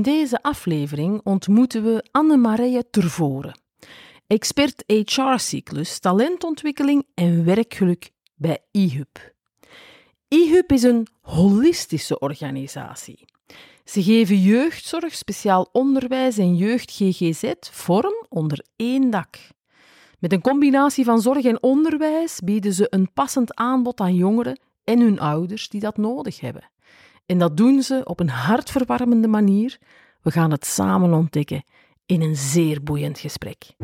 In deze aflevering ontmoeten we Anne-Marie Tervoren, expert HR-cyclus, talentontwikkeling en werkgeluk bij IHUB. IHUB is een holistische organisatie. Ze geven jeugdzorg, speciaal onderwijs en jeugd GGZ vorm onder één dak. Met een combinatie van zorg en onderwijs bieden ze een passend aanbod aan jongeren en hun ouders die dat nodig hebben. En dat doen ze op een hartverwarmende manier. We gaan het samen ontdekken in een zeer boeiend gesprek.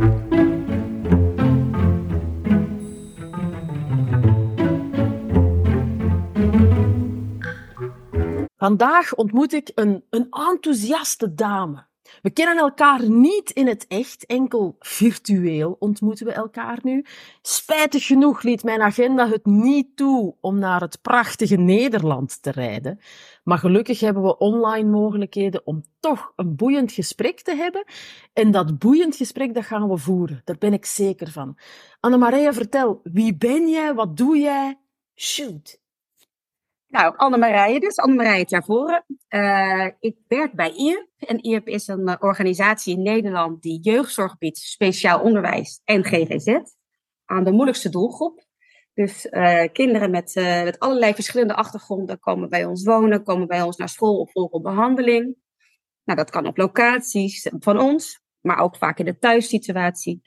Vandaag ontmoet ik een, een enthousiaste dame. We kennen elkaar niet in het echt, enkel virtueel ontmoeten we elkaar nu. Spijtig genoeg liet mijn agenda het niet toe om naar het prachtige Nederland te rijden. Maar gelukkig hebben we online mogelijkheden om toch een boeiend gesprek te hebben. En dat boeiend gesprek, dat gaan we voeren. Daar ben ik zeker van. Annemaria, vertel, wie ben jij? Wat doe jij? Shoot. Nou, Annemarije dus, Annemarije Tervoren. Uh, ik werk bij IRP. En IRP is een uh, organisatie in Nederland die jeugdzorg biedt, speciaal onderwijs en GGZ, aan de moeilijkste doelgroep. Dus uh, kinderen met, met allerlei verschillende achtergronden komen bij ons wonen, komen bij ons naar school of volgen behandeling. Nou, dat kan op locaties van ons, maar ook vaak in de thuissituatie.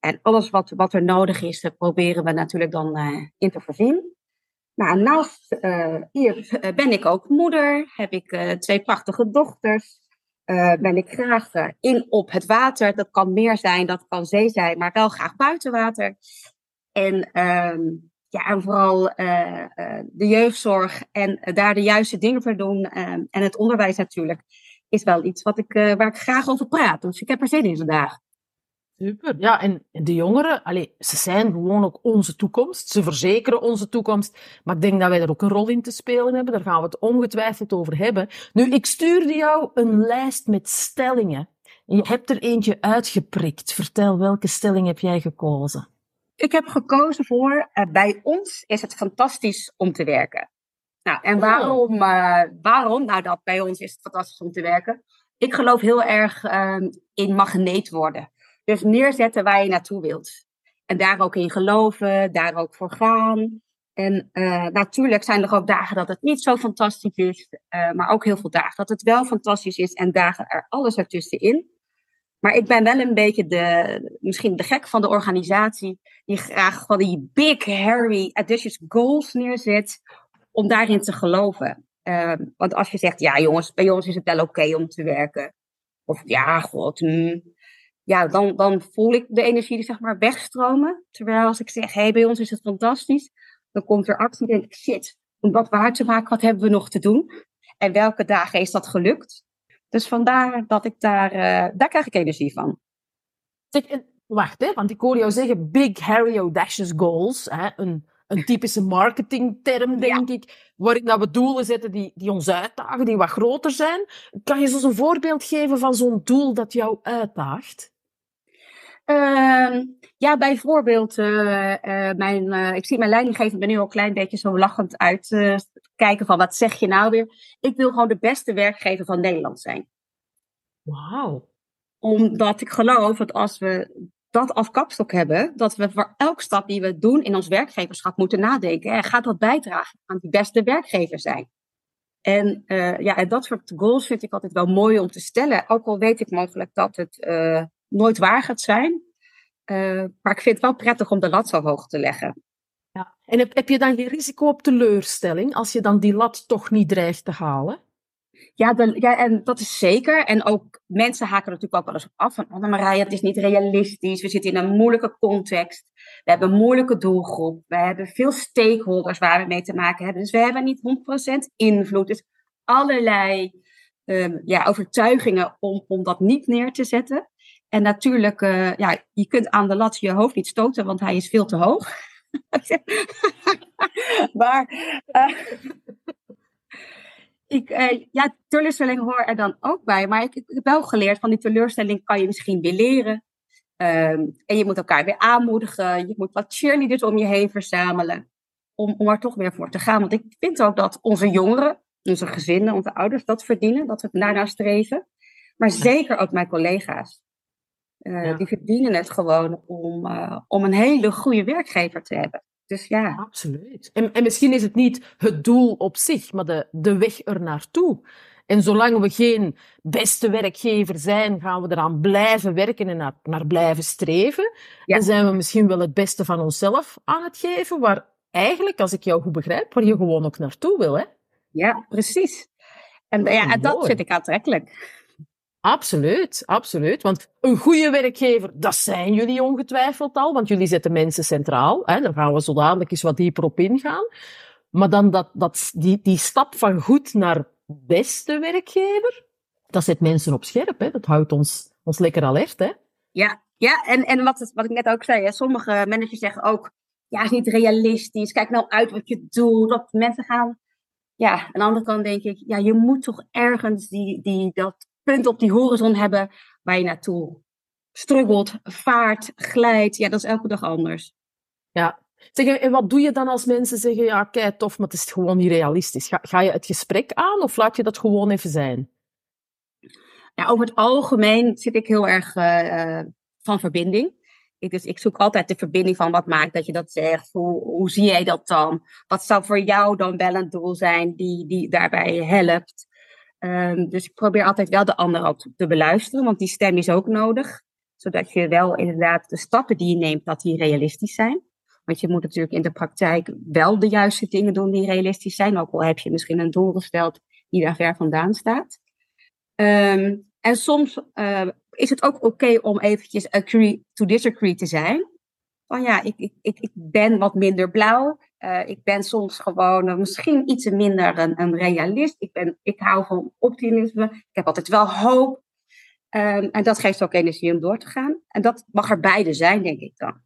En alles wat, wat er nodig is, proberen we natuurlijk dan in te voorzien. Nou, uh, hier ben ik ook moeder, heb ik uh, twee prachtige dochters. Ben ik graag in op het water. Dat kan meer zijn, dat kan zee zijn, maar wel graag buiten water. En, um, ja, en vooral de jeugdzorg en daar de juiste dingen voor doen. en het onderwijs natuurlijk is wel iets wat ik, waar ik graag over praat. Dus ik heb er zin in vandaag. Super. Ja, en de jongeren, allez, ze zijn gewoon ook onze toekomst. Ze verzekeren onze toekomst. Maar ik denk dat wij er ook een rol in te spelen hebben. Daar gaan we het ongetwijfeld over hebben. Nu, ik stuurde jou een lijst met stellingen. En je hebt er eentje uitgeprikt. Vertel, welke stelling heb jij gekozen? Ik heb gekozen voor, uh, bij ons is het fantastisch om te werken. Nou, en waarom, uh, waarom? Nou, dat bij ons is het fantastisch om te werken. Ik geloof heel erg uh, in magneet worden. Dus neerzetten waar je naartoe wilt. En daar ook in geloven, daar ook voor gaan. En uh, natuurlijk zijn er ook dagen dat het niet zo fantastisch is, uh, maar ook heel veel dagen dat het wel fantastisch is en dagen er alles ertussenin. Maar ik ben wel een beetje de, misschien de gek van de organisatie, die graag van die big, hairy, ambitious goals neerzet, om daarin te geloven. Uh, want als je zegt, ja jongens, bij ons is het wel oké om te werken. Of ja, god, mm, ja, dan, dan voel ik de energie zeg maar wegstromen. Terwijl als ik zeg, hé, hey, bij ons is het fantastisch, dan komt er actie en denk ik, shit, om dat waar te maken, wat hebben we nog te doen? En welke dagen is dat gelukt? Dus vandaar dat ik daar, uh, daar krijg ik energie van. wacht, hè, want ik hoor jou zeggen big, hairy, audacious goals. Hè, een, een typische marketingterm, denk ja. ik, waarin dat we doelen zetten die, die ons uitdagen, die wat groter zijn. Kan je zo een voorbeeld geven van zo'n doel dat jou uitdaagt? Uh, ja, bijvoorbeeld, uh, uh, mijn, uh, ik zie mijn leidinggever nu al een klein beetje zo lachend uit kijken van wat zeg je nou weer? Ik wil gewoon de beste werkgever van Nederland zijn. Wauw. Omdat ik geloof dat als we dat als kapstok hebben, dat we voor elk stap die we doen in ons werkgeverschap moeten nadenken. Hè, gaat dat bijdragen aan die beste werkgever zijn? En, ja, en dat soort goals vind ik altijd wel mooi om te stellen. Ook al weet ik mogelijk dat het nooit waar gaat zijn. Uh, maar ik vind het wel prettig om de lat zo hoog te leggen. Ja. En heb, heb je dan geen risico op teleurstelling als je dan die lat toch niet dreigt te halen? Ja, de, ja, en dat is zeker. En ook mensen haken natuurlijk ook wel eens op af. Van, oh, Marije, het is niet realistisch. We zitten in een moeilijke context. We hebben een moeilijke doelgroep. We hebben veel stakeholders waar we mee te maken hebben. Dus we hebben niet 100% invloed. Dus allerlei um, ja, overtuigingen om, om dat niet neer te zetten. En natuurlijk, uh, ja, je kunt aan de lat je hoofd niet stoten, want hij is veel te hoog. maar uh, ik, uh, ja, teleurstelling hoor er dan ook bij. Maar ik, heb wel geleerd van die teleurstelling kan je misschien weer leren. Um, en je moet elkaar weer aanmoedigen. Je moet wat cheerleaders om je heen verzamelen. Om, om er toch weer voor te gaan. Want ik vind ook dat onze jongeren, onze gezinnen, onze ouders dat verdienen. Dat we daarnaar streven. Maar zeker ook mijn collega's. Uh, Die verdienen het gewoon om, uh, om een hele goede werkgever te hebben. Dus ja. Absoluut. En, en misschien is het niet het doel op zich, maar de, de weg er naartoe. En zolang we geen beste werkgever zijn, gaan we eraan blijven werken en naar, naar blijven streven. Ja. En zijn we misschien wel het beste van onszelf aan het geven, waar eigenlijk, als ik jou goed begrijp, waar je gewoon ook naartoe wil, hè? Ja, precies. En, ja, en dat vind ik aantrekkelijk. Absoluut, absoluut. Want een goede werkgever, dat zijn jullie ongetwijfeld al, want jullie zetten mensen centraal. Hè? Daar gaan we zo dadelijk eens wat dieper op ingaan. Maar dan dat, dat, die, die stap van goed naar beste werkgever, dat zet mensen op scherp. Hè? Dat houdt ons, ons lekker alert. Hè? Ja, ja en, en wat, wat ik net ook zei, hè, sommige managers zeggen ook, ja, is niet realistisch. Kijk nou uit wat je doet. Dat mensen gaan. Ja, aan de andere kant denk ik, ja, je moet toch ergens die, die, dat punt op die horizon hebben waar je naartoe struggelt, vaart, glijdt. Ja, dat is elke dag anders. Ja. Zeg, en wat doe je dan als mensen zeggen, ja, kijk, tof, maar het is gewoon niet realistisch. Ga, ga je het gesprek aan of laat je dat gewoon even zijn? Ja, over het algemeen zit ik heel erg uh, van verbinding. Ik, dus ik zoek altijd de verbinding van wat maakt dat je dat zegt. Hoe, hoe zie jij dat dan? Wat zou voor jou dan wel een doel zijn die, die daarbij helpt? Um, dus ik probeer altijd wel de ander ook te beluisteren, want die stem is ook nodig. Zodat je wel inderdaad de stappen die je neemt, dat die realistisch zijn. Want je moet natuurlijk in de praktijk wel de juiste dingen doen die realistisch zijn. Ook al heb je misschien een doel gesteld die daar ver vandaan staat. Um, en soms uh, is het ook oké om eventjes agree to disagree te zijn. Van ja, ik, ik, ik ben wat minder blauw. Uh, ik ben soms gewoon uh, misschien iets minder een, een realist. Ik, ben, ik hou van optimisme. Ik heb altijd wel hoop. Um, en dat geeft ook energie om door te gaan. En dat mag er beide zijn, denk ik dan.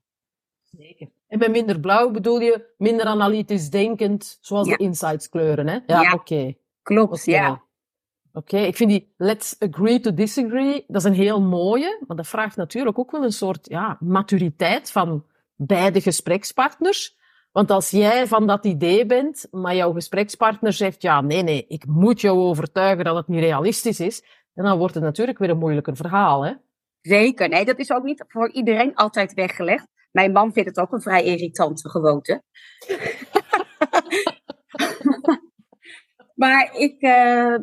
Zeker. En bij minder blauw bedoel je minder analytisch denkend, zoals ja. de insights kleuren, hè? Ja, ja. oké. Okay. Klopt, okay. ja. Oké, okay, ik vind die let's agree to disagree, dat is een heel mooie, maar dat vraagt natuurlijk ook wel een soort ja, maturiteit van beide gesprekspartners. Want als jij van dat idee bent, maar jouw gesprekspartner zegt, ja, nee, nee, ik moet jou overtuigen dat het niet realistisch is, dan wordt het natuurlijk weer een moeilijker verhaal, hè? Zeker, nee, dat is ook niet voor iedereen altijd weggelegd. Mijn man vindt het ook een vrij irritante gewoonte. maar ik, uh,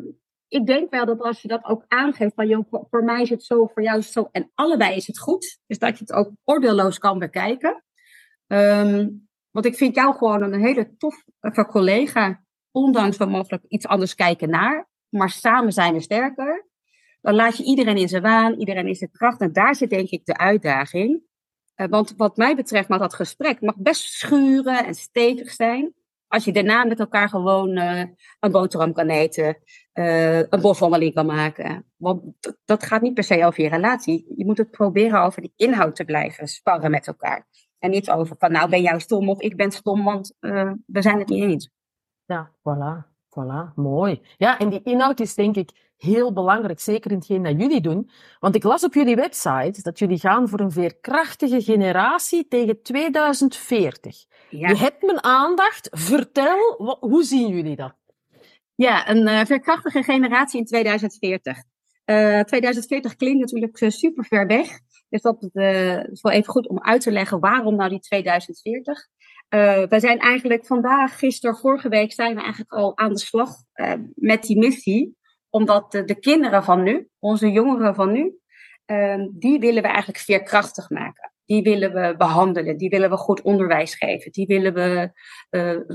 ik denk wel dat als je dat ook aangeeft, van joh, voor, mij is het zo, voor jou is het zo, en allebei is het goed, dus dat je het ook oordeelloos kan bekijken. Um, want ik vind jou gewoon een hele toffe collega, ondanks we mogelijk iets anders kijken naar, maar samen zijn we sterker. Dan laat je iedereen in zijn waan, iedereen in zijn kracht, en daar zit denk ik de uitdaging. Uh, want wat mij betreft mag dat gesprek mag best schuren en stevig zijn als je daarna met elkaar gewoon uh, een boterham kan eten, uh, een boswandeling kan maken. Want dat gaat niet per se over je relatie. Je moet het proberen over die inhoud te blijven sparren met elkaar. En niet over van nou ben jij stom of ik ben stom, want uh, we zijn het niet eens. Ja, voilà. Voilà, mooi. Ja, en die inhoud is denk ik heel belangrijk, zeker in hetgeen dat jullie doen. Want ik las op jullie website dat jullie gaan voor een veerkrachtige generatie tegen 2040. Ja. Je hebt mijn aandacht. Vertel, hoe zien jullie dat? Ja, een uh, veerkrachtige generatie in 2040. Uh, 2040 klinkt natuurlijk uh, super ver weg. Dus dat uh, is wel even goed om uit te leggen waarom nou die 2040. Uh, wij zijn eigenlijk vandaag, gisteren, vorige week zijn we eigenlijk al aan de slag uh, met die missie. Omdat de, de, kinderen van nu, onze jongeren van nu, uh, die willen we eigenlijk veerkrachtig maken. Die willen we behandelen, die willen we goed onderwijs geven. Die willen we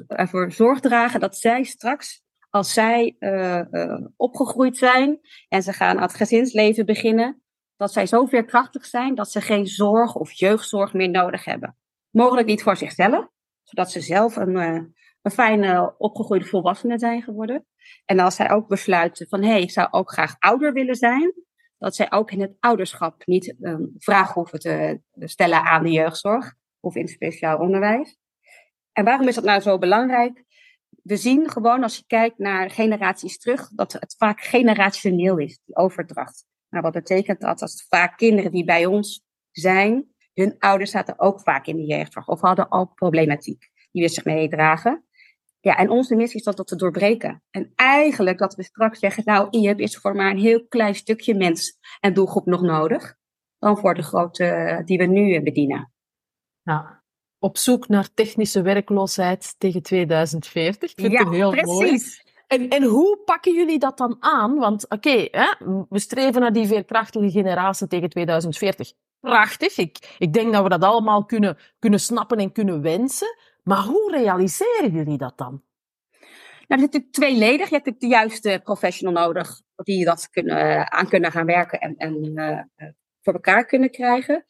ervoor zorg dragen dat zij straks, als zij opgegroeid zijn en ze gaan aan het gezinsleven beginnen, dat zij zo veerkrachtig zijn dat ze geen zorg of jeugdzorg meer nodig hebben. Mogelijk niet voor zichzelf, zodat ze zelf een, uh, een fijne opgegroeide volwassene zijn geworden. En als zij ook besluiten van hé, hey, ik zou ook graag ouder willen zijn, dat zij ook in het ouderschap niet um, vragen hoeven te stellen aan de jeugdzorg of in speciaal onderwijs. En waarom is dat nou zo belangrijk? We zien gewoon als je kijkt naar generaties terug, dat het vaak generationeel is, die overdracht. Nou, wat betekent dat? Dat vaak kinderen die bij ons zijn, hun ouders zaten ook vaak in de jeugdzorg of hadden al problematiek die we zich meedragen. Ja, en onze missie is dat, dat te doorbreken. En eigenlijk dat we straks zeggen, nou, IHUB is voor maar een heel klein stukje mens en doelgroep nog nodig. Dan voor de grote eh, die we nu bedienen. Ja, op zoek naar technische werkloosheid tegen 2040. Ik vind ja, het heel precies. mooi. En, en hoe pakken jullie dat dan aan? Want oké, we streven naar die veerkrachtige generatie tegen 2040. Prachtig. Ik, ik denk dat we dat allemaal kunnen, kunnen snappen en kunnen wensen. Maar hoe realiseren jullie dat dan? Nou, dat is natuurlijk tweeledig. Je hebt natuurlijk de juiste professional nodig die dat kunnen, aan kunnen gaan werken en, en uh, voor elkaar kunnen krijgen.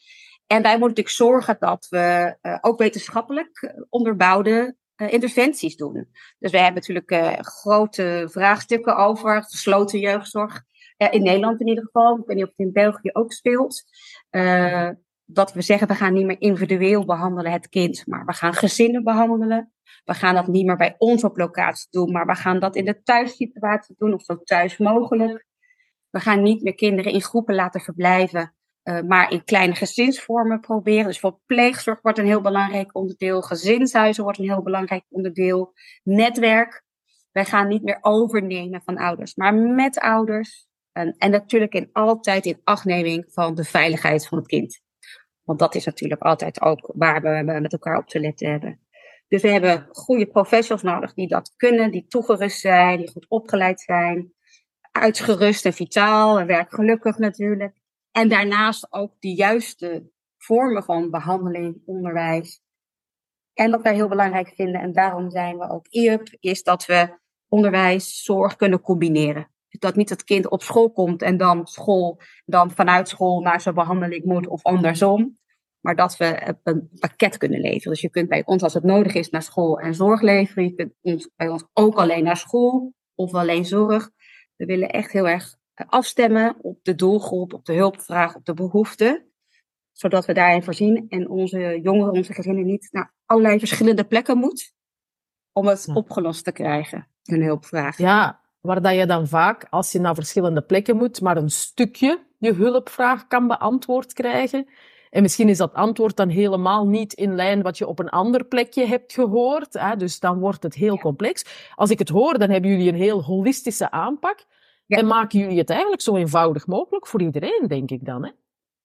En wij moeten natuurlijk zorgen dat we ook wetenschappelijk onderbouwde interventies doen. Dus we hebben natuurlijk uh, grote vraagstukken over gesloten jeugdzorg. in Nederland in ieder geval. Ik weet niet of het in België ook speelt. dat we zeggen, we gaan niet meer individueel behandelen het kind, maar we gaan gezinnen behandelen. We gaan dat niet meer bij ons op locatie doen, maar we gaan dat in de thuissituatie doen, of zo thuis mogelijk. We gaan niet meer kinderen in groepen laten verblijven, uh, maar in kleine gezinsvormen proberen. Dus voor pleegzorg wordt een heel belangrijk onderdeel. Gezinshuizen wordt een heel belangrijk onderdeel. Netwerk. Wij gaan niet meer overnemen van ouders, maar met ouders. En, en natuurlijk in, altijd in achtneming van de veiligheid van het kind. Want dat is natuurlijk altijd ook waar we met elkaar op te letten hebben. Dus we hebben goede professionals nodig die dat kunnen, die toegerust zijn, die goed opgeleid zijn. Uitgerust en vitaal en werkgelukkig natuurlijk. En daarnaast ook de juiste vormen van behandeling, onderwijs. En wat wij heel belangrijk vinden, en daarom zijn we ook IUP, is dat we onderwijs, zorg kunnen combineren. Dat niet het kind op school komt en dan school, dan vanuit school naar zijn behandeling moet of andersom. Maar dat we een pakket kunnen leveren. Dus je kunt bij ons, als het nodig is, naar school en zorg leveren. Je kunt bij ons ook alleen naar school of alleen zorg. We willen echt heel erg afstemmen op de doelgroep, op de hulpvraag, op de behoeften. Zodat we daarin voorzien en onze jongeren, onze gezinnen niet naar allerlei verschillende plekken moet om het opgelost te krijgen, hun hulpvraag. Ja, waar dat je dan vaak, als je naar verschillende plekken moet, maar een stukje je hulpvraag kan beantwoord krijgen. En misschien is dat antwoord dan helemaal niet in lijn wat je op een ander plekje hebt gehoord. Hè? Dus dan wordt het heel complex. Als ik het hoor, dan hebben jullie een heel holistische aanpak. En maken jullie het eigenlijk zo eenvoudig mogelijk voor iedereen, denk ik dan, hè?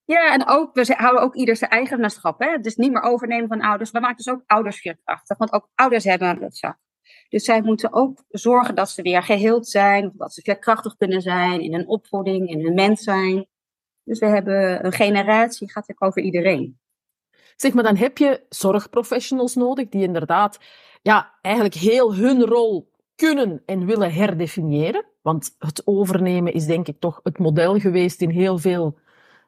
Ja, en ook, we houden ook ieder zijn eigenaarschap. Hè? Dus niet meer overnemen van ouders. We maken dus ook ouders veerkrachtig, want ook ouders hebben een zak. Dus zij moeten ook zorgen dat ze weer geheeld zijn, dat ze veerkrachtig kunnen zijn in hun opvoeding, in hun mens zijn. Dus we hebben een generatie, gaat het over iedereen. Zeg maar, dan heb je zorgprofessionals nodig die inderdaad ja, eigenlijk heel hun rol kunnen en willen herdefiniëren. Want het overnemen is denk ik toch het model geweest in heel veel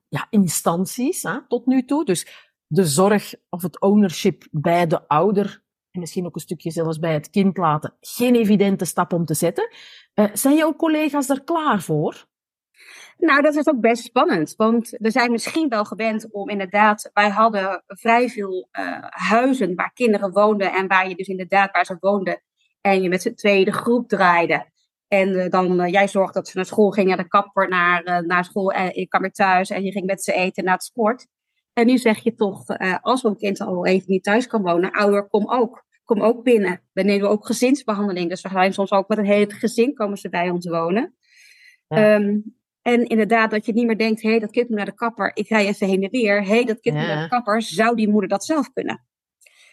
ja, instanties hè, tot nu toe. Dus de zorg of het ownership bij de ouder en misschien ook een stukje zelfs bij het kind laten, geen evidente stap om te zetten. Uh, zijn jouw collega's er klaar voor? Nou, dat is ook best spannend. Want we zijn misschien wel gewend om inderdaad. Wij hadden vrij veel uh, huizen waar kinderen woonden. En waar je dus inderdaad waar ze woonden. En je met z'n tweede groep draaide. En uh, dan, uh, jij zorgde dat ze naar school gingen, naar de kapper, naar, naar school. En ik kwam weer thuis en je ging met ze eten naar het sport. En nu zeg je toch, als een kind al even niet thuis kan wonen, ouder, kom ook. Kom ook binnen. We nemen ook gezinsbehandeling. Dus we zijn soms ook met een hele gezin komen ze bij ons wonen. Ja. Um, en inderdaad, dat je niet meer denkt, hé, hey, dat kind moet naar de kapper, ik rij even heen en weer. Hé, hey, dat kind ja. moet naar de kapper, zou die moeder dat zelf kunnen?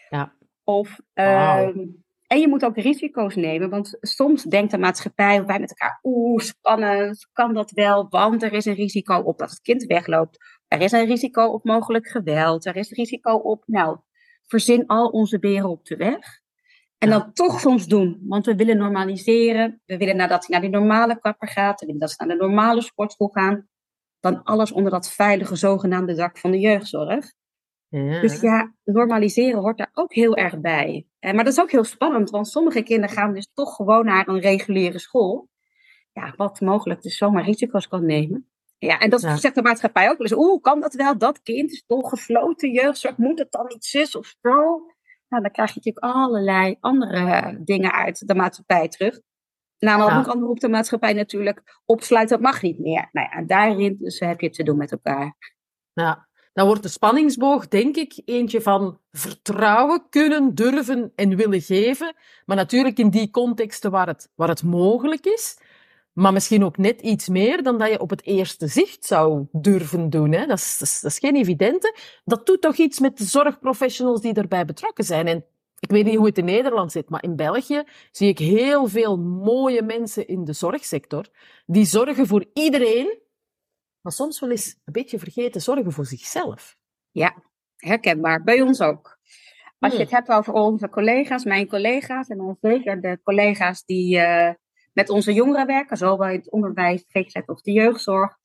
Ja. Of, wow. En je moet ook risico's nemen, want soms denkt de maatschappij, wij met elkaar, oeh, spannend, kan dat wel? Want er is een risico op dat het kind wegloopt. Er is een risico op mogelijk geweld. Er is een risico op, nou, verzin al onze beren op de weg. En dan toch soms doen, want we willen normaliseren. We willen nadat hij naar die normale kapper gaat, we willen dat ze naar de normale sportschool gaan. Dan alles onder dat veilige zogenaamde dak van de jeugdzorg. Ja. Dus ja, normaliseren hoort daar ook heel erg bij. Maar dat is ook heel spannend, want sommige kinderen gaan dus toch gewoon naar een reguliere school. Ja, wat mogelijk dus zomaar risico's kan nemen. Ja, en dat ja. zegt de maatschappij ook. Dus oeh, kan dat wel? Dat kind is toch gesloten jeugdzorg. Moet het dan niet zus of zo? Nou, dan krijg je natuurlijk allerlei andere dingen uit de maatschappij terug. Namelijk ja. ook andere roept de maatschappij natuurlijk, opsluiten mag niet meer. Nou ja, daarin dus heb je te doen met elkaar. Ja, dan wordt de spanningsboog, denk ik, eentje van vertrouwen, kunnen, durven en willen geven. Maar natuurlijk in die contexten waar het, waar het mogelijk is. Maar misschien ook net iets meer dan dat je op het eerste zicht zou durven doen. Hè? Dat, is, dat, is, dat is geen evidente. Dat doet toch iets met de zorgprofessionals die erbij betrokken zijn. En ik weet niet hoe het in Nederland zit, maar in België zie ik heel veel mooie mensen in de zorgsector die zorgen voor iedereen, maar soms wel eens een beetje vergeten zorgen voor zichzelf. Ja, herkenbaar. Bij ons ook. Als je hmm. het hebt over onze collega's, mijn collega's en dan zeker de collega's die uh, met onze jongeren werken, zowel in het onderwijs, GGZ of de jeugdzorg,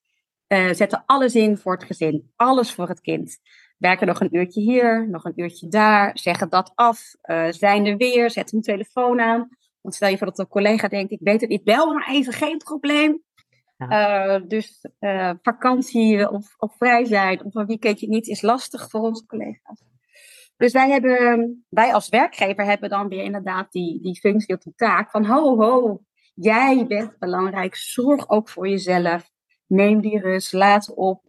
uh, zetten alles in voor het gezin, alles voor het kind werken nog een uurtje hier, nog een uurtje daar, zeggen dat af, uh, zijn er weer, zet een telefoon aan. Want stel je voor dat een collega denkt, ik weet het niet, bel maar even, geen probleem. Ja. Uh, dus uh, vakantie of, of vrij zijn of een weekendje niet is lastig voor onze collega's. Dus wij hebben, wij als werkgever hebben dan weer inderdaad die, die functie of die taak van ho ho, jij bent belangrijk, zorg ook voor jezelf. Neem die rust, laat op,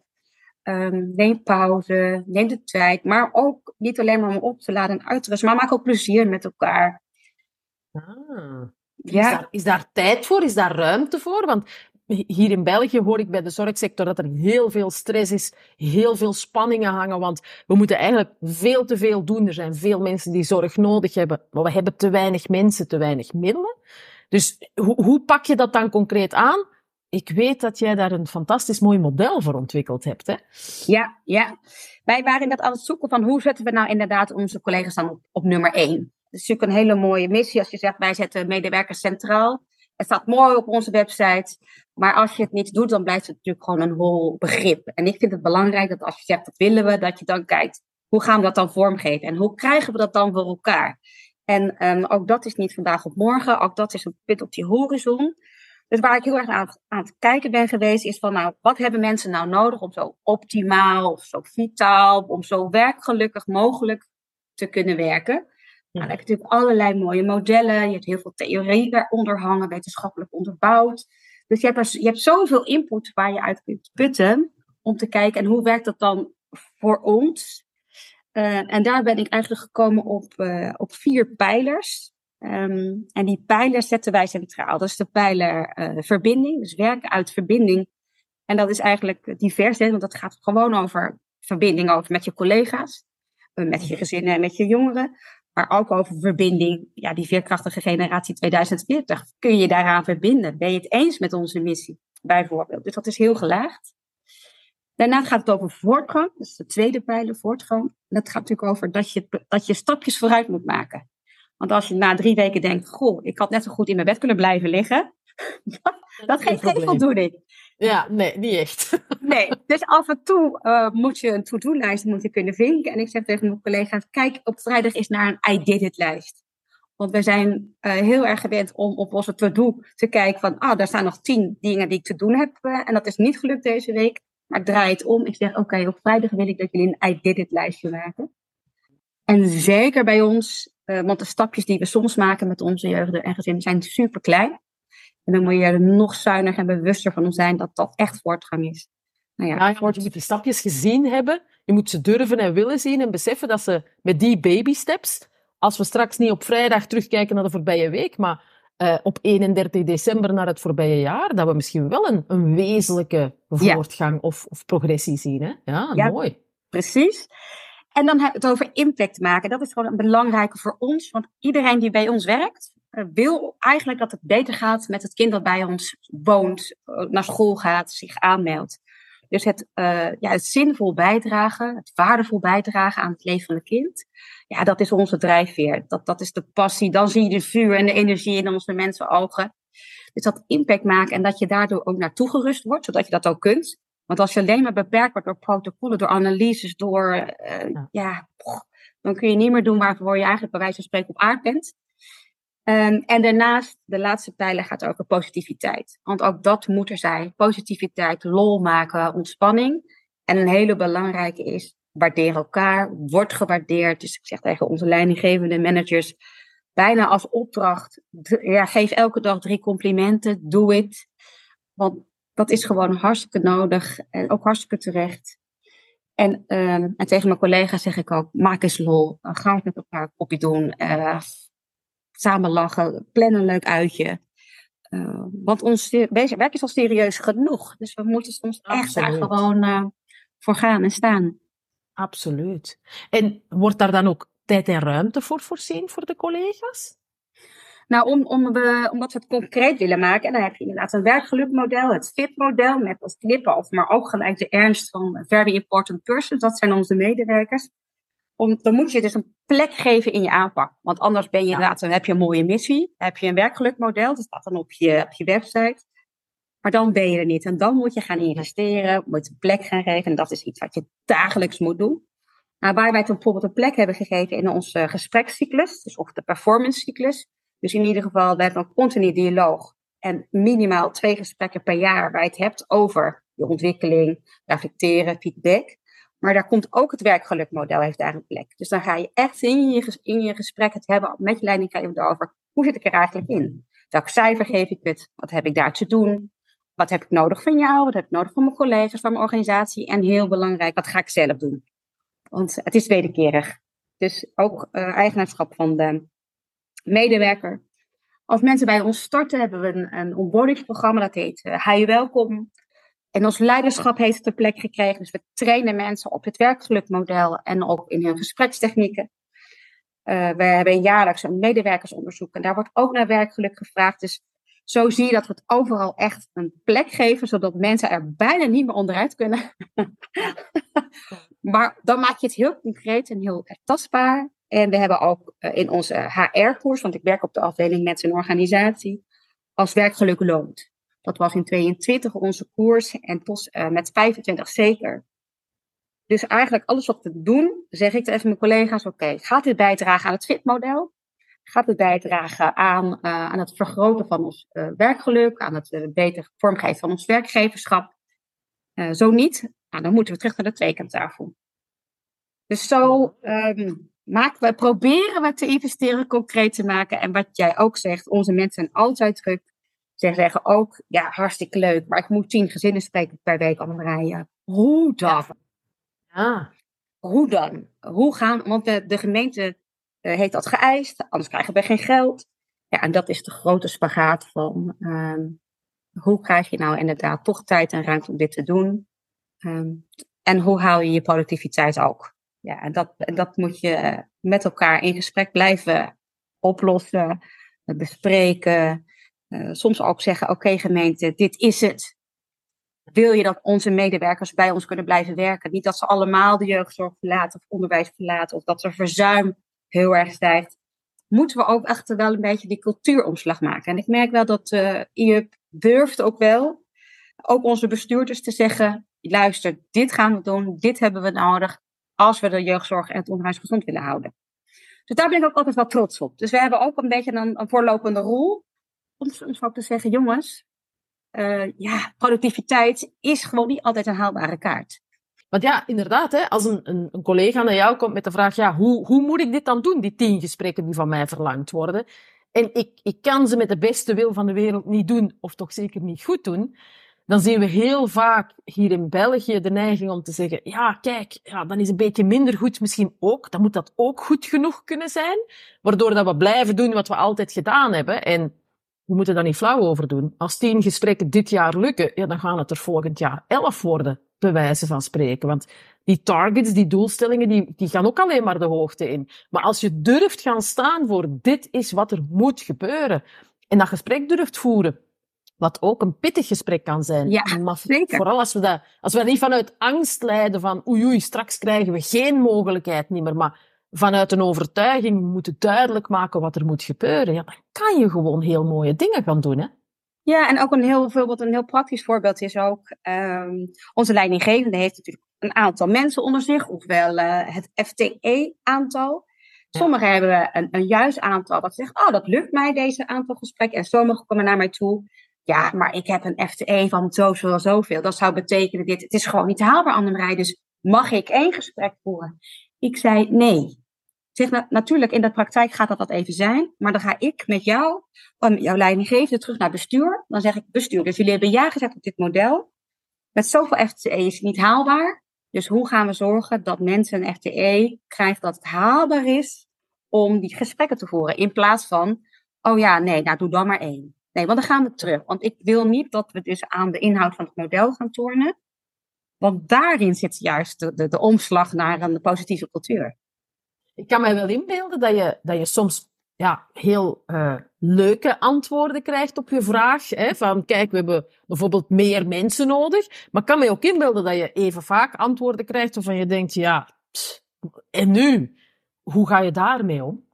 Um, neem pauze, neem de tijd. Maar ook niet alleen maar om op te laden en uit te rusten, maar maak ook plezier met elkaar. Ah. Ja. Is, daar, is daar tijd voor? Is daar ruimte voor? Want hier in België hoor ik bij de zorgsector dat er heel veel stress is, heel veel spanningen hangen, want we moeten eigenlijk veel te veel doen. Er zijn veel mensen die zorg nodig hebben, maar we hebben te weinig mensen, te weinig middelen. Dus hoe, hoe pak je dat dan concreet aan? ik weet dat jij daar een fantastisch mooi model voor ontwikkeld hebt. Hè? Ja, ja. Wij waren net aan het zoeken van hoe zetten we nou inderdaad onze collega's dan op, op nummer één. Dat is natuurlijk een hele mooie missie als je zegt wij zetten medewerkers centraal. Het staat mooi op onze website. Maar als je het niet doet, dan blijft het natuurlijk gewoon een hol begrip. En ik vind het belangrijk dat als je zegt dat willen we, dat je dan kijkt hoe gaan we dat dan vormgeven en hoe krijgen we dat dan voor elkaar. En um, ook dat is niet vandaag op morgen, ook dat is een punt op die horizon. Dus waar ik heel erg aan, aan het kijken ben geweest, is van nou, wat hebben mensen nou nodig om zo optimaal of zo vitaal, om zo werkgelukkig mogelijk te kunnen werken? Nou, dan heb je natuurlijk allerlei mooie modellen. Je hebt heel veel theorie eronder hangen, wetenschappelijk onderbouwd. Dus je hebt, er, je zoveel input waar je uit kunt putten om te kijken en hoe werkt dat dan voor ons. Uh, en daar ben ik eigenlijk gekomen op, uh, op vier pijlers. Um, en die pijler zetten wij centraal. Dat is de pijler uh, verbinding, dus werken uit verbinding. En dat is eigenlijk divers, hè, want dat gaat gewoon over verbinding over met je collega's, met je gezinnen en met je jongeren. Maar ook over verbinding, ja, die veerkrachtige generatie 2040. Kun je daaraan verbinden? Ben je het eens met onze missie, bijvoorbeeld? Dus dat is heel gelaagd. Daarna gaat het over voortgang, dat is de tweede pijler, voortgang. Dat gaat natuurlijk over dat je, dat je stapjes vooruit moet maken. Want als je na drie weken denkt, goh, ik had net zo goed in mijn bed kunnen blijven liggen. dat, geeft geen voldoening. Ja, nee, niet echt. nee, dus af en toe uh, moet je een to-do-lijst moeten kunnen vinken. En ik zeg tegen mijn collega's, kijk op vrijdag eens naar een I did it lijst. Want we zijn uh, heel erg gewend om op onze to-do te kijken van, ah, daar staan nog tien dingen die ik te doen heb. Uh, en dat is niet gelukt deze week. Maar ik draai het om. Ik zeg, oké, op vrijdag wil ik dat jullie een I did it lijstje maken. En zeker bij ons, want de stapjes die we soms maken met onze jeugd en gezinnen zijn super klein. En dan moet je er nog zuiniger en bewuster van zijn dat dat echt voortgang is. Nou ja, ja je moet die stapjes gezien hebben. Je moet ze durven en willen zien en beseffen dat ze met die baby steps, als we straks niet op vrijdag terugkijken naar de voorbije week, maar uh, op 31 december naar het voorbije jaar, dat we misschien wel een, een wezenlijke voortgang of, of progressie zien. Hè? Ja, ja, mooi. Precies. En dan het over impact maken. Dat is gewoon een belangrijke voor ons. Want iedereen die bij ons werkt, eh, wil eigenlijk dat het beter gaat met het kind dat bij ons woont, eh, naar school gaat, zich aanmeldt. Dus het, uh, ja, het zinvol bijdragen, het waardevol bijdragen aan het leven van het kind. Ja, dat is onze drijfveer. Dat, dat is de passie. Dan zie je de vuur en de energie in onze mensen ogen. Dus dat impact maken en dat je daardoor ook naartoe gerust wordt, zodat je dat ook kunt. Want als je alleen maar beperkt wordt door protocollen, door analyses, door, uh, ja, dan kun je niet meer doen waarvoor je eigenlijk bij wijze van spreken op aard bent. Um, en daarnaast, de laatste pijler gaat over positiviteit. Want ook dat moet er zijn. Positiviteit, lol maken, ontspanning. En een hele belangrijke is, waardeer elkaar, word gewaardeerd. Dus ik zeg tegen onze leidinggevende managers, bijna als opdracht, ja, geef elke dag drie complimenten, doe het. Want dat is gewoon hartstikke nodig en ook hartstikke terecht. En, ehm, en tegen mijn collega's zeg ik ook, maak eens lol. Ga eens met elkaar een kopje doen. Uh, samen lachen. Plan een leuk uitje. Uh, want ons werk is al serieus genoeg. Dus we moeten soms echt daar gewoon uh, voor gaan en staan. Absoluut. En wordt daar dan ook tijd en ruimte voor voorzien voor de collega's? Nou, om, om we, omdat we het concreet willen maken, en dan heb je inderdaad een werkgelukmodel, het FIT-model, met als knippen, of maar ook gelijk de ernst van very important persons, dat zijn onze medewerkers. Om, dan moet je dus een plek geven in je aanpak. Want anders ben je inderdaad, dan heb je een mooie missie, heb je een werkgelukmodel, dat staat dan op je, op je website. Maar dan ben je er niet. En dan moet je gaan investeren, moet je een plek gaan geven. En dat is iets wat je dagelijks moet doen. Nou, waar wij bijvoorbeeld een plek hebben gegeven in onze gesprekscyclus, dus of de performance cyclus, dus in ieder geval, we hebben een continu dialoog en minimaal twee gesprekken per jaar waar je het hebt over je ontwikkeling, reflecteren, feedback. Maar daar komt ook het werkgelukmodel heeft daar een plek. Dus dan ga je echt in je, in je gesprek het hebben met je leidinggevende over hoe zit ik er eigenlijk in? Welk cijfer geef ik het? Wat heb ik daar te doen? Wat heb ik nodig van jou? Wat heb ik nodig van mijn collega's, van mijn organisatie? En heel belangrijk, wat ga ik zelf doen? Want het is wederkerig. Dus ook uh, eigenaarschap van de medewerker. Als mensen bij ons starten, hebben we een, een dat heet uh, Hi Welkom. En ons leiderschap heeft het plek gekregen. Dus we trainen mensen op het werkgelukmodel en ook in hun gesprekstechnieken. Uh, we hebben jaarlijks een medewerkersonderzoek en daar wordt ook naar werkgeluk gevraagd. Dus zo zie je dat we het overal echt een plek geven, zodat mensen er bijna niet meer onderuit kunnen. maar dan maak je het heel concreet en heel tastbaar. En we hebben ook eh, in onze HR-koers, want ik werk op de afdeling mensen en organisatie, als werkgeluk loont. Dat was in 22 onze koers en uh, met 25 zeker. Dus eigenlijk alles wat we doen, zeg ik tegen mijn collega's, oké, gaat dit bijdragen aan het fitmodel? Gaat het bijdragen aan, uh, aan het vergroten van ons uh, werkgeluk, aan het beter vormgeven van ons werkgeverschap? zo niet, nou, dan moeten we terug naar de tweekantafel. Dus zo um, maken we, proberen we te investeren, concreet te maken. En wat jij ook zegt, onze mensen zijn altijd druk. Ze zeggen ook, ja, hartstikke leuk, maar ik moet tien gezinnen spreken per week, Anne-Marije. Hoe dan? Ja. Hoe dan? Hoe gaan, want de, de gemeente uh, heeft dat geëist, anders krijgen we geen geld. Ja, en dat is de grote spagaat van uh, hoe krijg je nou inderdaad toch tijd en ruimte om dit te doen? Um, en hoe hou je je productiviteit ook? Ja, en dat, en dat moet je met elkaar in gesprek blijven oplossen, bespreken. Uh, soms ook zeggen, oké gemeente, dit is het. Wil je dat onze medewerkers bij ons kunnen blijven werken? Niet dat ze allemaal de jeugdzorg verlaten of onderwijs verlaten of dat er verzuim heel erg stijgt. Moeten we ook echt wel een beetje die cultuuromslag maken. En ik merk wel dat uh, eh, IUP durft ook wel, ook onze bestuurders te zeggen, luister, dit gaan we doen, dit hebben we nodig als we de jeugdzorg en het onderwijs gezond willen houden. Dus daar ben ik ook altijd wel trots op. Dus we hebben ook een beetje een, een voorlopende rol. Om te zeggen, jongens, uh, ja, productiviteit is gewoon niet altijd een haalbare kaart. Want ja, inderdaad, hè, als een, een, een, collega naar jou komt met de vraag, ja, hoe, hoe moet ik dit dan doen, die tien gesprekken die van mij verlangd worden? En ik, ik kan ze met de beste wil van de wereld niet doen, of toch zeker niet goed doen dan zien we heel vaak hier in België de neiging om te zeggen, ja, kijk, ja, dan is een beetje minder goed misschien ook, dan moet dat ook goed genoeg kunnen zijn, waardoor dat we blijven doen wat we altijd gedaan hebben. En we moeten daar niet flauw over doen. Als tien gesprekken dit jaar lukken, ja, dan gaan het er volgend jaar elf worden, bij wijze van spreken. Want die targets, die doelstellingen, die, die gaan ook alleen maar de hoogte in. Maar als je durft gaan staan voor dit is wat er moet gebeuren, en dat gesprek durft voeren, wat ook een pittig gesprek kan zijn. Ja, maar zeker. Vooral als we, dat, als we niet vanuit angst leiden van oei oei, straks krijgen we geen mogelijkheid meer. Maar vanuit een overtuiging moeten duidelijk maken wat er moet gebeuren. Ja, dan kan je gewoon heel mooie dingen gaan doen. Hè? Ja, en ook een heel, bijvoorbeeld een heel praktisch voorbeeld is ook... Um, onze leidinggevende heeft natuurlijk een aantal mensen onder zich. Ofwel uh, het FTE-aantal. Sommigen hebben een, een juist aantal dat zegt, oh, dat lukt mij, deze aantal gesprekken. En sommigen komen naar mij toe ja, maar ik heb een FTE van zoveel, zoveel. Dat zou betekenen dit. Het is gewoon niet haalbaar, Annemarij. Dus mag ik één gesprek voeren? Ik zei nee. Zeg, na, natuurlijk, in de praktijk gaat dat wat even zijn. Maar dan ga ik met jou, jouw leidinggevende, terug naar bestuur. Dan zeg ik, bestuur, dus jullie hebben ja gezegd op dit model. Met zoveel FTE is het niet haalbaar. Dus hoe gaan we zorgen dat mensen een FTE krijgen dat het haalbaar is om die gesprekken te voeren. In plaats van, oh ja, nee, nou doe dan maar één. Nee, want dan gaan we terug. Want ik wil niet dat we dus aan de inhoud van het model gaan tornen. Want daarin zit juist de, de omslag naar een positieve cultuur. Ik kan mij wel inbeelden dat je, dat je soms ja, heel uh, leuke antwoorden krijgt op je vraag. Hè, van kijk, we hebben bijvoorbeeld meer mensen nodig. Maar ik kan mij ook inbeelden dat je even vaak antwoorden krijgt waarvan je denkt, ja, en nu? Hoe ga je daarmee om?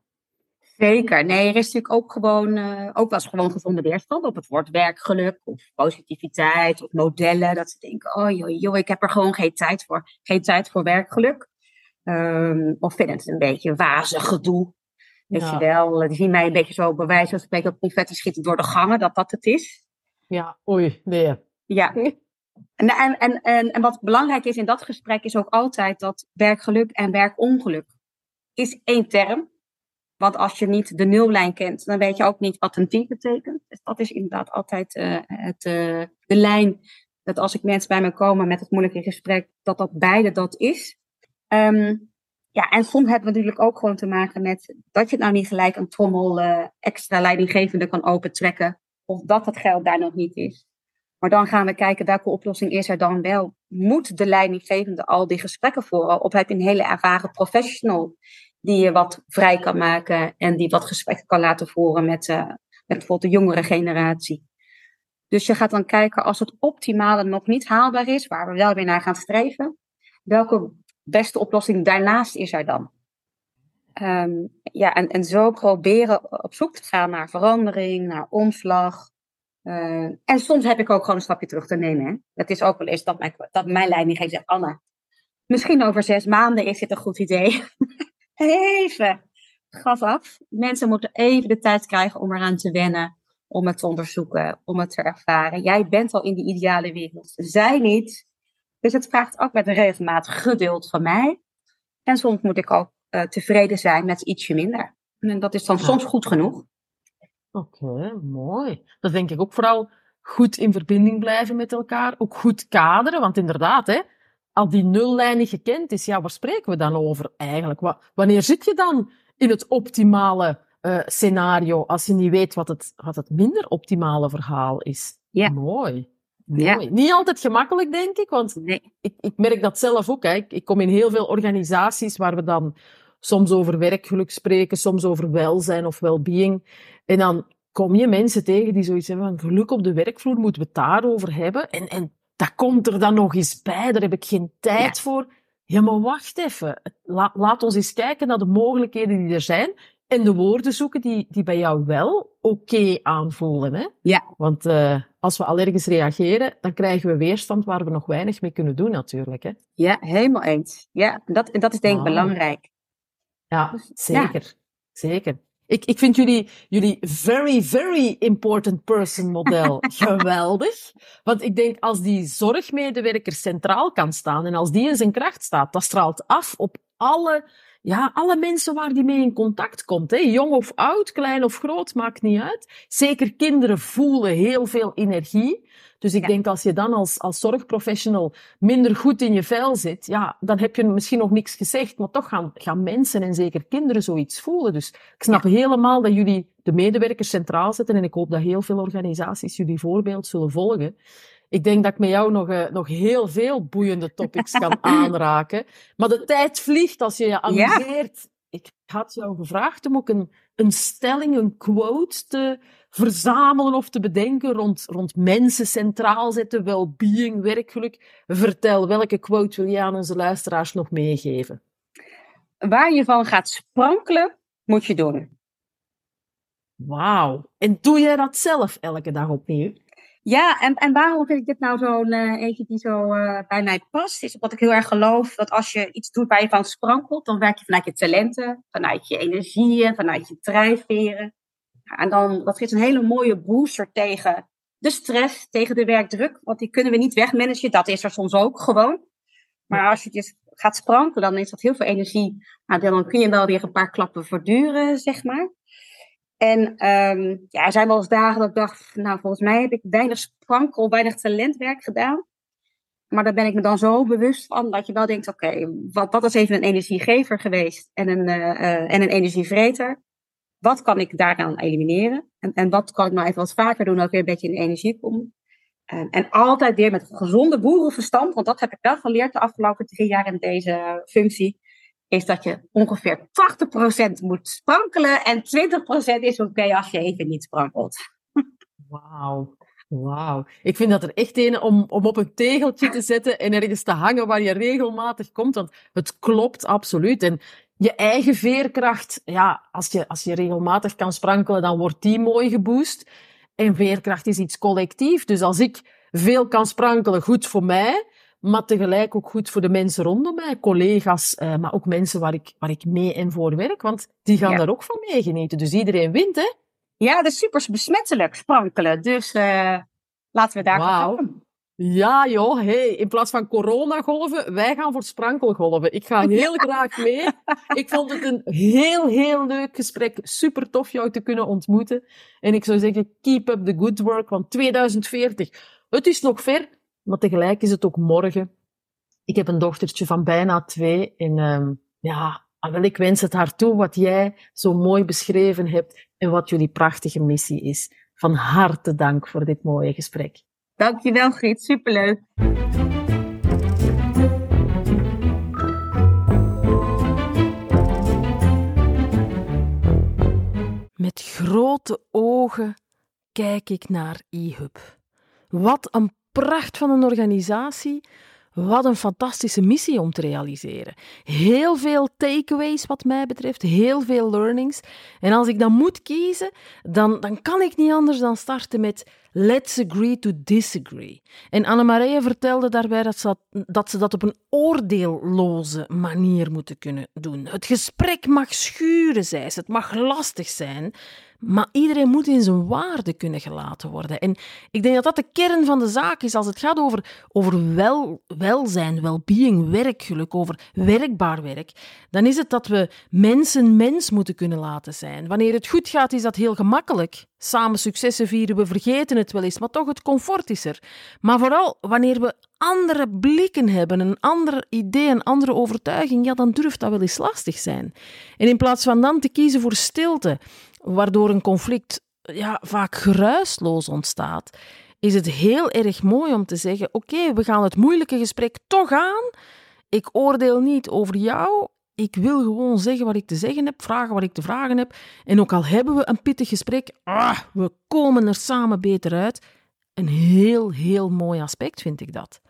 Zeker. Nee, er is natuurlijk ook gewoon, uh, ook wel eens gewoon gezonde weerstand op het woord werkgeluk of positiviteit of modellen. Dat ze denken, oh joh, joh, ik heb er gewoon geen tijd voor. Geen tijd voor werkgeluk. Um, of vinden het een beetje wazig gedoe. Weet je wel, die zien mij een beetje zo bij wijze van spreken op confetti schieten door de gangen, dat dat het is. Ja, oei, nee. Ja. En, en, en, en, en wat belangrijk is in dat gesprek is ook altijd dat werkgeluk en werkongeluk is één term. Want als je niet de nullijn kent, dan weet je ook niet wat een team betekent. Dus dat is inderdaad altijd uh, het, uh, de lijn. Dat als ik mensen bij me komen met het moeilijke gesprek, dat dat beide dat is. Um, ja, en soms hebben we natuurlijk ook gewoon te maken met dat je nou niet gelijk een trommel uh, extra leidinggevende kan opentrekken. Of dat het geld daar nog niet is. Maar dan gaan we kijken welke oplossing is er dan wel. Moet de leidinggevende al die gesprekken voeren? Of heb je een hele ervaren professional die je wat vrij kan maken en die wat gesprekken kan laten voeren met, uh, met bijvoorbeeld de jongere generatie? Dus je gaat dan kijken als het optimale nog niet haalbaar is, waar we wel weer naar gaan streven. Welke beste oplossing daarnaast is er dan? Um, ja, en, en zo proberen op zoek te gaan naar verandering, naar omslag. Uh, en soms heb ik ook gewoon een stapje terug te nemen. Hè. Het is ook wel eens dat mijn, dat mijn leiding zegt, Anne, misschien over zes maanden is dit een goed idee. even gas af. Mensen moeten even de tijd krijgen om eraan te wennen, om het te onderzoeken, om het te ervaren. Jij bent al in die ideale wereld. Zij niet. Dus het vraagt ook met een regelmatig geduld van mij. En soms moet ik ook uh, tevreden zijn met ietsje minder. En dat is dan soms goed genoeg. Oké, okay, mooi. Dat denk ik ook vooral goed in verbinding blijven met elkaar. Ook goed kaderen, want inderdaad, hè, al die nullijn gekend is, ja, waar spreken we dan over eigenlijk? wanneer zit je dan in het optimale uh, scenario als je niet weet wat het, wat het minder optimale verhaal is? Ja. Mooi. Ja. Niet altijd gemakkelijk, denk ik, want nee. ik, ik merk dat zelf ook. Hè. Ik, ik kom in heel veel organisaties waar we dan soms over werkgeluk spreken, soms over welzijn of well-being. En dan kom je mensen tegen die zoiets hebben van geluk op de werkvloer, moeten we het daarover hebben. En, en dat komt er dan nog eens bij, daar heb ik geen tijd ja. voor. Ja, maar wacht even. La, laat ons eens kijken naar de mogelijkheden die er zijn en de woorden zoeken die, die bij jou wel oké okay aanvoelen. Hè? Ja. Want uh, als we allergisch reageren, dan krijgen we weerstand waar we nog weinig mee kunnen doen natuurlijk. Hè? Ja, helemaal eens. Ja, dat, dat is denk ik belangrijk. Ja, zeker. Ja. Zeker. Ik, ik vind jullie, jullie very, very important person model geweldig. Want ik denk, als die zorgmedewerker centraal kan staan en als die in zijn kracht staat, dat straalt af op alle, ja, alle mensen waar die mee in contact komt. Hè. Jong of oud, klein of groot, maakt niet uit. Zeker kinderen voelen heel veel energie. Dus ik ja. denk als je dan als, als zorgprofessional minder goed in je vel zit, ja, dan heb je misschien nog niks gezegd, maar toch gaan, gaan mensen en zeker kinderen zoiets voelen. Dus ik snap ja. helemaal dat jullie de medewerkers centraal zetten en ik hoop dat heel veel organisaties jullie voorbeeld zullen volgen. Ik denk dat ik met jou nog, uh, nog heel veel boeiende topics kan aanraken. Maar de tijd vliegt als je je amuseert. Ja. Ik had jou gevraagd om ook een, een stelling, een quote te verzamelen of te bedenken rond, rond mensen centraal zetten, well-being, werkgeluk. Vertel, welke quote wil je aan onze luisteraars nog meegeven? Waar je van gaat sprankelen, moet je doen. Wauw. En doe jij dat zelf elke dag opnieuw? Ja, en, en waarom vind ik dit nou zo'n uh, eentje die zo uh, bij mij past? Is omdat ik heel erg geloof dat als je iets doet waar je van sprankelt, dan werk je vanuit je talenten, vanuit je energieën, vanuit je drijfveren. En dan, dat geeft een hele mooie booster tegen de stress, tegen de werkdruk. Want die kunnen we niet wegmanagen. Dat is er soms ook gewoon. Maar als je dus gaat sprankelen, dan is dat heel veel energie. Nou, dan kun je wel weer een paar klappen verduren, zeg maar. En um, ja, er zijn wel eens dagen dat ik dacht, nou volgens mij heb ik weinig sprankel, weinig talentwerk gedaan. Maar daar ben ik me dan zo bewust van dat je wel denkt: oké, wat, wat is even een energiegever geweest en een, uh, en een energievreter? Wat kan ik daaraan elimineren? En, en wat kan ik nou even wat vaker doen, dat weer een beetje in energie kom? En, en altijd weer met gezonde boerenverstand, want dat heb ik wel geleerd de afgelopen drie jaar in deze functie is dat je ongeveer 80% moet sprankelen en 20% is oké als je even niet sprankelt. Wauw. Wauw. Ik vind dat er echt een om, om op een tegeltje te zetten en ergens te hangen waar je regelmatig komt, want het klopt absoluut. En je eigen veerkracht, ja, als je, als je regelmatig kan sprankelen, dan wordt die mooi geboost. En veerkracht is iets collectief. Dus als ik veel kan sprankelen, goed voor mij maar tegelijk ook goed voor de mensen rondom mij, collega's, uh, maar ook mensen waar ik, waar ik mee en voor werk, want die gaan daar ook van meegenieten. Dus iedereen wint, hè? Ja, dat is super besmettelijk, sprankelen. Dus uh, laten we daar wow. gaan. Ja, joh, hey, in plaats van coronagolven, wij gaan voor sprankelgolven. Ik ga heel graag mee. Ik vond het een heel, heel leuk gesprek. Super tof jou te kunnen ontmoeten. En ik zou zeggen, keep up the good work, want 2040, het is nog ver, maar tegelijk is het ook morgen. Ik heb een dochtertje van bijna twee. En um, ja, wel, ik wens het haar toe wat jij zo mooi beschreven hebt en wat jullie prachtige missie is. Van harte dank voor dit mooie gesprek. Dankjewel, Griet. Superleuk. Met grote ogen kijk ik naar eHub. Wat een pracht van een organisatie. Wat een fantastische missie om te realiseren. Heel veel takeaways wat mij betreft, heel veel learnings. En als ik dan moet kiezen, dan, dan kan ik niet anders dan starten met let's agree to disagree. En Annemarie vertelde daarbij dat ze, dat ze dat op een oordeelloze manier moeten kunnen doen. Het gesprek mag schuren, zei ze. Het mag lastig zijn. Maar iedereen moet in zijn waarde kunnen gelaten worden. En ik denk dat dat de kern van de zaak is als het gaat over, over wel, welzijn, well-being, werkgeluk, over werkbaar werk. Dan is het dat we mensen mens moeten kunnen laten zijn. Wanneer het goed gaat, is dat heel gemakkelijk. Samen successen vieren, we vergeten het wel eens, maar toch het comfort is er. Maar vooral wanneer we andere blikken hebben, een ander idee, een andere overtuiging, ja, dan durft dat wel eens lastig zijn. En in plaats van dan te kiezen voor stilte, waardoor een conflict ja, vaak geruisloos ontstaat, is het heel erg mooi om te zeggen: Oké, we gaan het moeilijke gesprek toch aan. Ik oordeel niet over jou. Ik wil gewoon zeggen wat ik te zeggen heb, vragen wat ik te vragen heb. En ook al hebben we een pittig gesprek, ah, we komen er samen beter uit. Een heel, heel mooi aspect vind ik dat.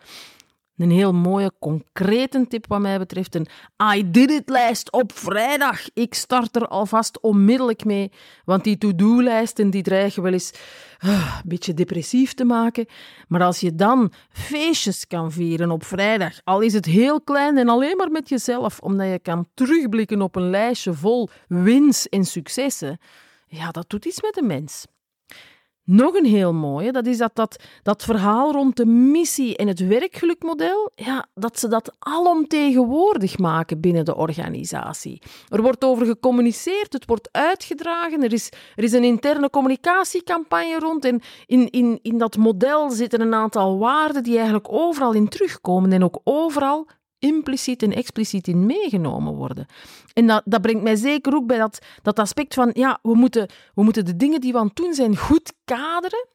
Een heel mooie, concrete tip wat mij betreft. Een I did it lijst op vrijdag. Ik start er alvast onmiddellijk mee. Want die to-do-lijsten die dreigen wel eens uh, een beetje depressief te maken. Maar als je dan feestjes kan vieren op vrijdag, al is het heel klein en alleen maar met jezelf, omdat je kan terugblikken op een lijstje vol wins en successen, ja, dat doet iets met de mens. Nog een heel mooie, dat is dat, dat dat verhaal rond de missie en het werkgelukmodel, ja, dat ze dat alomtegenwoordig maken binnen de organisatie. Er wordt over gecommuniceerd, het wordt uitgedragen, er is, er is een interne communicatiecampagne rond en in, in, in dat model zitten een aantal waarden die eigenlijk overal in terugkomen en ook overal impliciet en expliciet in meegenomen worden. En dat, dat brengt mij zeker ook bij dat, dat aspect van, ja, we moeten, we moeten de dingen die we aan het doen zijn goed kaderen,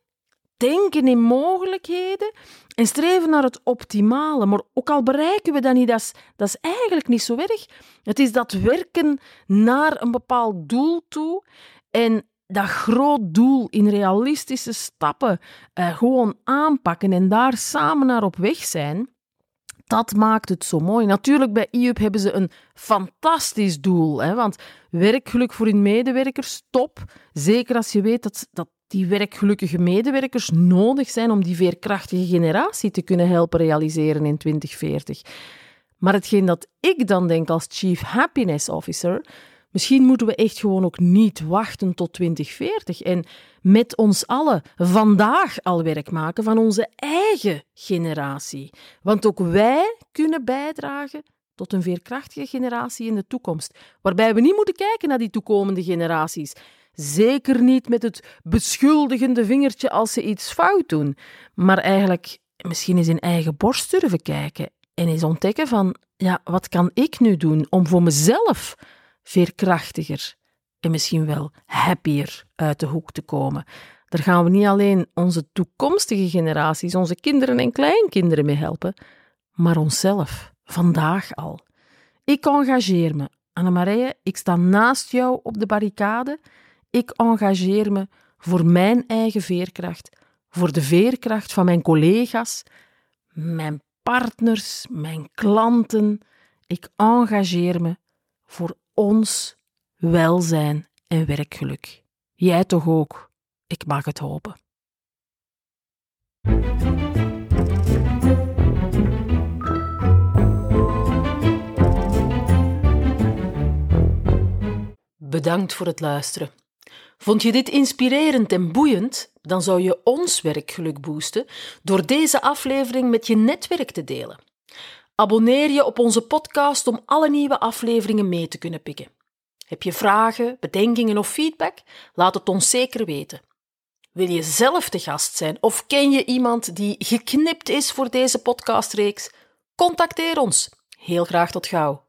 denken in mogelijkheden en streven naar het optimale. Maar ook al bereiken we dat niet, dat is, dat is eigenlijk niet zo erg. Het is dat werken naar een bepaald doel toe en dat groot doel in realistische stappen uh, gewoon aanpakken en daar samen naar op weg zijn dat maakt het zo mooi. Natuurlijk, bij IUP hebben ze een fantastisch doel. Hè, want werkgeluk voor hun medewerkers, top. Zeker als je weet dat, dat die werkgelukkige medewerkers nodig zijn om die veerkrachtige generatie te kunnen helpen realiseren in 2040. Maar hetgeen dat ik dan denk als Chief Happiness Officer, Misschien moeten we echt gewoon ook niet wachten tot 2040 en met ons allen vandaag al werk maken van onze eigen generatie. Want ook wij kunnen bijdragen tot een veerkrachtige generatie in de toekomst, waarbij we niet moeten kijken naar die toekomende generaties. Zeker niet met het beschuldigende vingertje als ze iets fout doen, maar eigenlijk misschien eens in eigen borst durven kijken en eens ontdekken van, ja, wat kan ik nu doen om voor mezelf veerkrachtiger en misschien wel happier uit de hoek te komen. Daar gaan we niet alleen onze toekomstige generaties, onze kinderen en kleinkinderen mee helpen, maar onszelf, vandaag al. Ik engageer me. Annemarije, ik sta naast jou op de barricade. Ik engageer me voor mijn eigen veerkracht, voor de veerkracht van mijn collega's, mijn partners, mijn klanten. Ik engageer me voor ons welzijn en werkgeluk. Jij toch ook? Ik mag het hopen. Bedankt voor het luisteren. Vond je dit inspirerend en boeiend? Dan zou je ons werkgeluk boosten door deze aflevering met je netwerk te delen. Abonneer je op onze podcast om alle nieuwe afleveringen mee te kunnen pikken. Heb je vragen, bedenkingen of feedback? Laat het ons zeker weten. Wil je zelf de gast zijn of ken je iemand die geknipt is voor deze podcastreeks? Contacteer ons. Heel graag tot gauw.